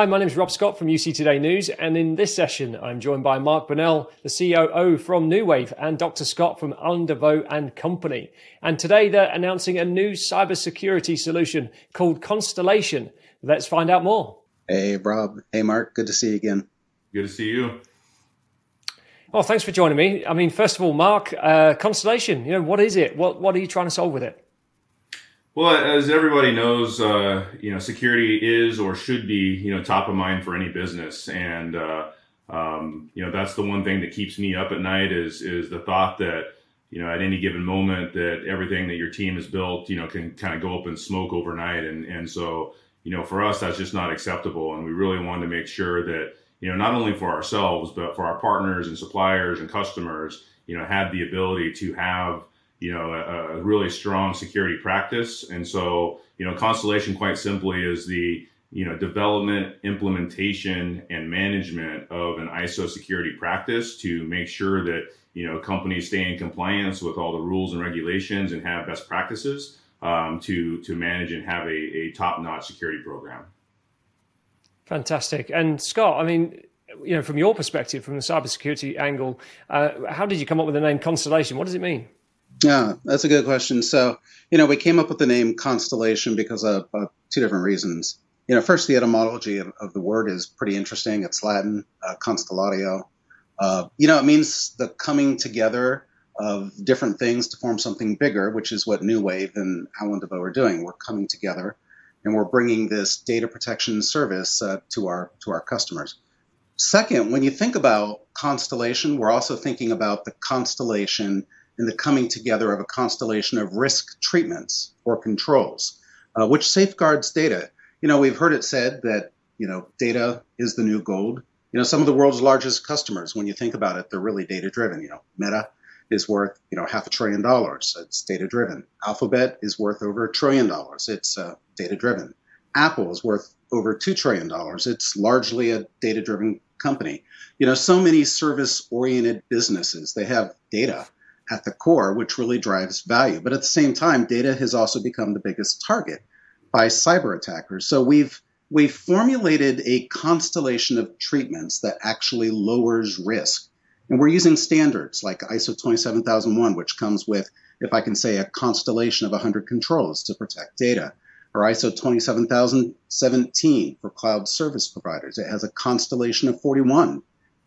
Hi, my name is Rob Scott from UC Today News, and in this session, I'm joined by Mark Bunnell, the COO from Nuwave, and Dr. Scott from Allendevaux and Company. And today they're announcing a new cybersecurity solution called Constellation. Let's find out more. Hey, Rob. Hey, Mark. Good to see you again. Good to see you. Well, thanks for joining me. I mean, first of all, Mark, uh, Constellation. You know, what is it? What What are you trying to solve with it? Well, as everybody knows, uh, you know, security is or should be, you know, top of mind for any business, and uh, um, you know that's the one thing that keeps me up at night is is the thought that you know at any given moment that everything that your team has built, you know, can kind of go up in smoke overnight, and and so you know for us that's just not acceptable, and we really wanted to make sure that you know not only for ourselves but for our partners and suppliers and customers, you know, had the ability to have you know, a, a, really strong security practice. And so, you know, Constellation quite simply is the, you know, development, implementation, and management of an ISO security practice to make sure that, you know, companies stay in compliance with all the rules and regulations and have best practices um, to, to manage and have a, a top-notch security program. Fantastic. And Scott, I mean, you know, from your perspective, from the cybersecurity angle, uh, how did you come up with the name Constellation? What does it mean? Yeah, that's a good question. So, you know, we came up with the name Constellation because of, of two different reasons. You know, first, the etymology of, of the word is pretty interesting. It's Latin, uh, constellatio. Uh, you know, it means the coming together of different things to form something bigger, which is what Nuwave and Allendevaux are doing. We're coming together, and we're bringing this data protection service uh, to our to our customers. Second, when you think about constellation, we're also thinking about the constellation in the coming together of a constellation of risk treatments or controls, uh, which safeguards data. You know, we've heard it said that, you know, data is the new gold. You know, some of the world's largest customers, when you think about it, they're really data driven. You know, Meta is worth, you know, half a trillion dollars. It's data driven. Alphabet is worth over a trillion dollars. It's uh, data driven. Apple is worth over $2 trillion. It's largely a data driven company. You know, so many service oriented businesses, they have data at the core, which really drives value. But at the same time, data has also become the biggest target by cyber attackers. So we've we've formulated a constellation of treatments that actually lowers risk. And we're using standards like ISO 27001, which comes with, if I can say, a constellation of 100 controls to protect data, or ISO 27017 for cloud service providers. It has a constellation of 41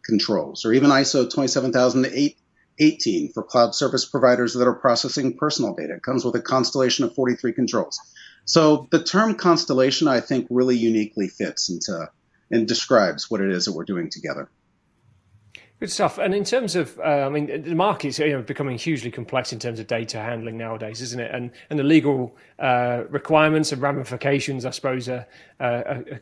controls, or even ISO 27008 18 for cloud service providers that are processing personal data. It comes with a constellation of 43 controls. So the term constellation, I think, really uniquely fits into and describes what it is that we're doing together. Good stuff. And in terms of, uh, I mean, the market's you know, becoming hugely complex in terms of data handling nowadays, isn't it? And and the legal uh, requirements and ramifications, I suppose, uh,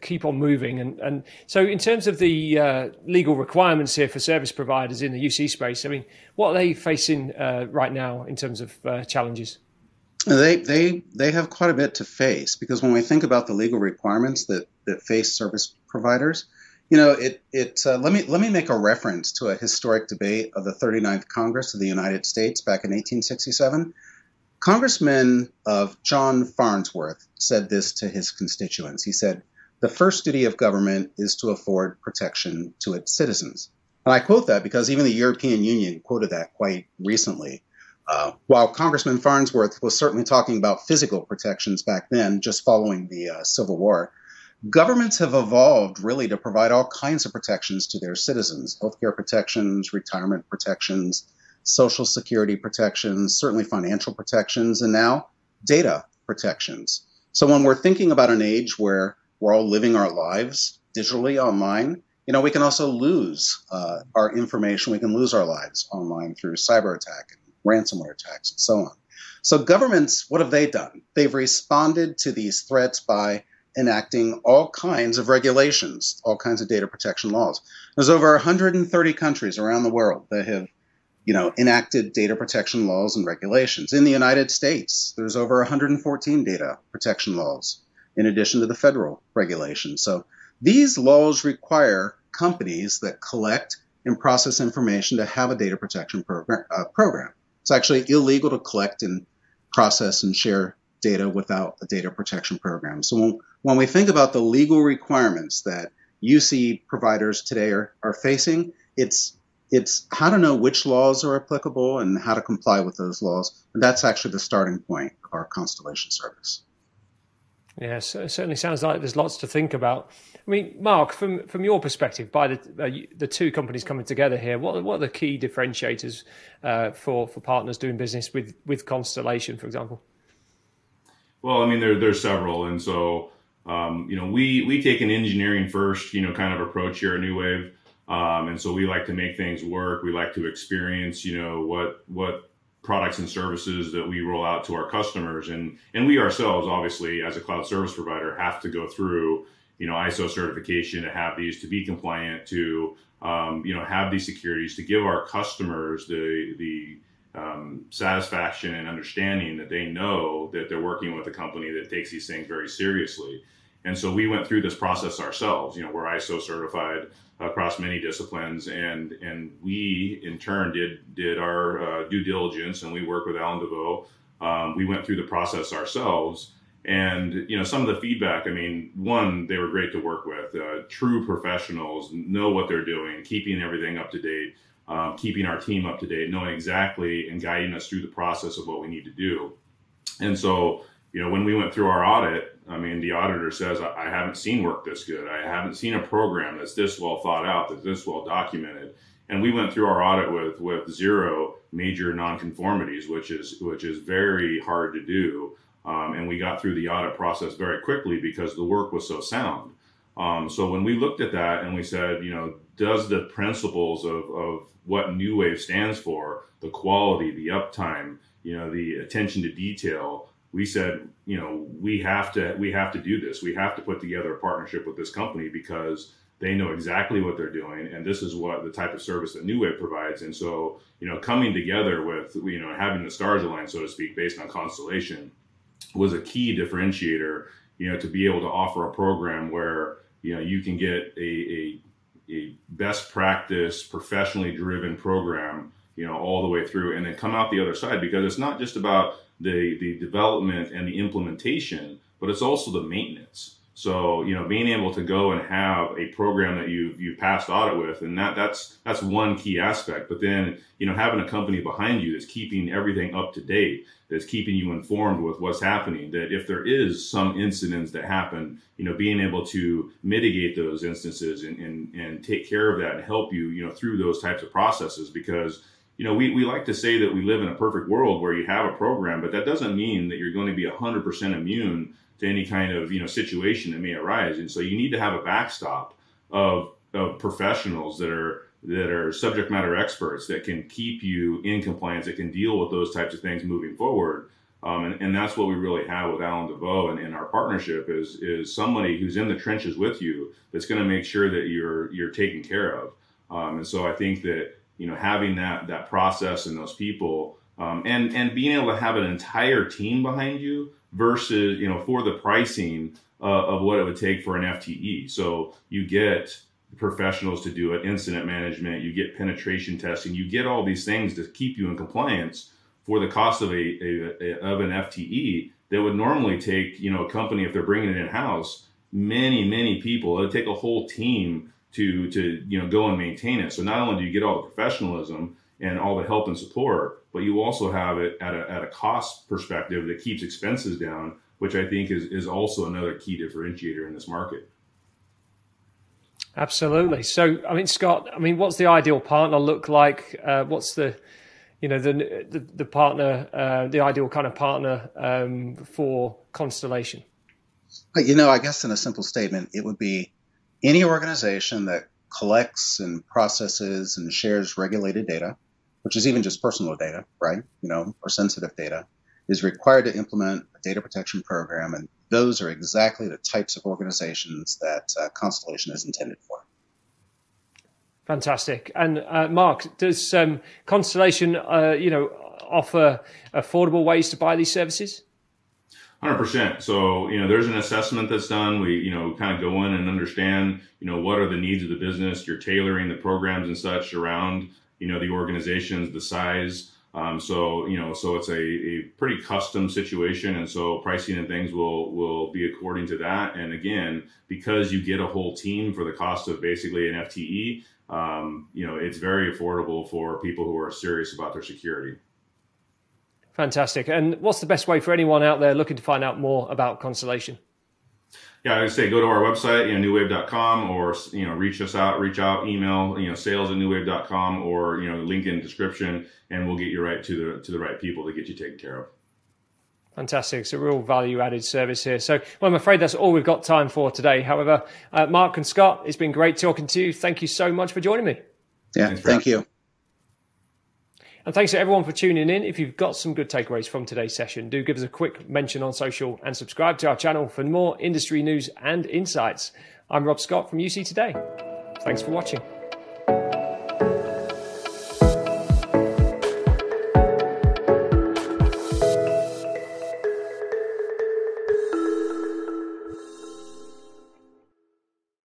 keep on moving. And and so, in terms of the uh, legal requirements here for service providers in the UC space, I mean, what are they facing uh, right now in terms of uh, challenges? They they they have quite a bit to face because when we think about the legal requirements that that face service providers you know, it it uh, let me let me make a reference to a historic debate of the 39th Congress of the United States back in 1867. Congressman of John Farnsworth said this to his constituents. He said, "The first duty of government is to afford protection to its citizens." And I quote that because even the European Union quoted that quite recently. Uh, while Congressman Farnsworth was certainly talking about physical protections back then, just following the uh, Civil War, governments have evolved really to provide all kinds of protections to their citizens healthcare protections, retirement protections, social security protections, certainly financial protections, and now data protections. So when we're thinking about an age where we're all living our lives digitally online, you know, we can also lose uh, our information. We can lose our lives online through cyber attack and ransomware attacks and so on. So governments, what have they done? They've responded to these threats by enacting all kinds of regulations, all kinds of data protection laws. There's over 130 countries around the world that have, you know, enacted data protection laws and regulations. In the United States, there's over 114 data protection laws in addition to the federal regulations. So these laws require companies that collect and process information to have a data protection program. Uh, program. It's actually illegal to collect and process and share data without a data protection program. So when, when we think about the legal requirements that UC providers today are, are facing. It's it's how to know which laws are applicable and how to comply with those laws. And that's actually the starting point of our Constellation service. Yes, it certainly sounds like there's lots to think about. I mean, Mark, from from your perspective, by the uh, the two companies coming together here, what what are the key differentiators uh, for for partners doing business with with Constellation, for example? Well, I mean, there there's several, and so um, you know, we we take an engineering first, you know, kind of approach here at Nuwave, um, and so we like to make things work. We like to experience, you know, what what products and services that we roll out to our customers, and and we ourselves, obviously, as a cloud service provider, have to go through you know ISO certification to have these to be compliant to um, you know have these securities to give our customers the the um, satisfaction and understanding that they know that they're working with a company that takes these things very seriously. And so we went through this process ourselves. You know, we're ISO certified across many disciplines, and and we in turn did did our uh, due diligence, and we worked with Allendevaux. Um, we went through the process ourselves, and you know, some of the feedback. I mean, one, they were great to work with. Uh, true professionals know what they're doing, keeping everything up to date, um, keeping our team up to date, knowing exactly and guiding us through the process of what we need to do. And so, you know, when we went through our audit, I mean, the auditor says, I haven't seen work this good. I haven't seen a program that's this well thought out, that's this well documented. And we went through our audit with with zero major nonconformities, which is which is very hard to do. Um, and we got through the audit process very quickly because the work was so sound. Um, so when we looked at that and we said, you know, does the principles of, of what Nuwave stands for, the quality, the uptime, you know, the attention to detail, we said, you know, we have to we have to do this. We have to put together a partnership with this company because they know exactly what they're doing, and this is what the type of service that Nuwave provides. And so, you know, coming together with you know having the stars align, so to speak, based on constellation, was a key differentiator, you know, to be able to offer a program where, you know, you can get a, a, a best practice, professionally driven program, you know, all the way through and then come out the other side because it's not just about the, the development and the implementation, but it's also the maintenance. So you know, being able to go and have a program that you you passed audit with, and that that's that's one key aspect. But then you know, having a company behind you that's keeping everything up to date, that's keeping you informed with what's happening. That if there is some incidents that happen, you know, being able to mitigate those instances and and, and take care of that and help you, you know, through those types of processes because you know, we, we like to say that we live in a perfect world where you have a program, but that doesn't mean that you're going to be 100% immune to any kind of you know situation that may arise. And so you need to have a backstop of of professionals that are that are subject matter experts that can keep you in compliance, that can deal with those types of things moving forward. Um, and, and, that's what we really have with Allendevaux and, and, our partnership is is somebody who's in the trenches with you that's going to make sure that you're you're taken care of. Um, and so I think that you know having that that process and those people um, and and being able to have an entire team behind you versus you know for the pricing uh, of what it would take for an FTE. So you get professionals to do it, incident management, you get penetration testing, you get all these things to keep you in compliance for the cost of a, a, a of an FTE that would normally take you know a company if they're bringing it in house many many people. It would take a whole team to to you know go and maintain it. So not only do you get all the professionalism and all the help and support, but you also have it at a, at a cost perspective that keeps expenses down, which I think is, is also another key differentiator in this market. Absolutely. So, I mean, Scott, I mean, what's the ideal partner look like? Uh, what's the, you know, the the, the partner, uh, the ideal kind of partner um, for Constellation? You know, I guess in a simple statement, it would be any organization that collects and processes and shares regulated data which is even just personal data, right? You know, or sensitive data, is required to implement a data protection program. And those are exactly the types of organizations that uh, Constellation is intended for. Fantastic. And uh, Mark, does um, Constellation, uh, you know, offer affordable ways to buy these services? Hundred percent. So you know, there's an assessment that's done. We you know kind of go in and understand you know what are the needs of the business. You're tailoring the programs and such around you know the organizations, the size, Um, so you know, so it's a, a pretty custom situation, and so pricing and things will will be according to that. And again, because you get a whole team for the cost of basically an FTE, um, you know, it's very affordable for people who are serious about their security. Fantastic. And what's the best way for anyone out there looking to find out more about Constellation? yeah, I would say go to our website, you know, nuwave.com or, you know, reach us out, reach out, email, you know, sales at nuwave.com or, you know, link in description and we'll get you right to the, to the right people to get you taken care of. Fantastic. It's a real value added service here. So, well, I'm afraid that's all we've got time for today. However, uh, Mark and Scott, it's been great talking to you. Thank you so much for joining me. Yeah, thank you. And thanks to everyone for tuning in. If you've got some good takeaways from today's session, do give us a quick mention on social and subscribe to our channel for more industry news and insights. I'm Rob Scott from UC Today. Thanks for watching.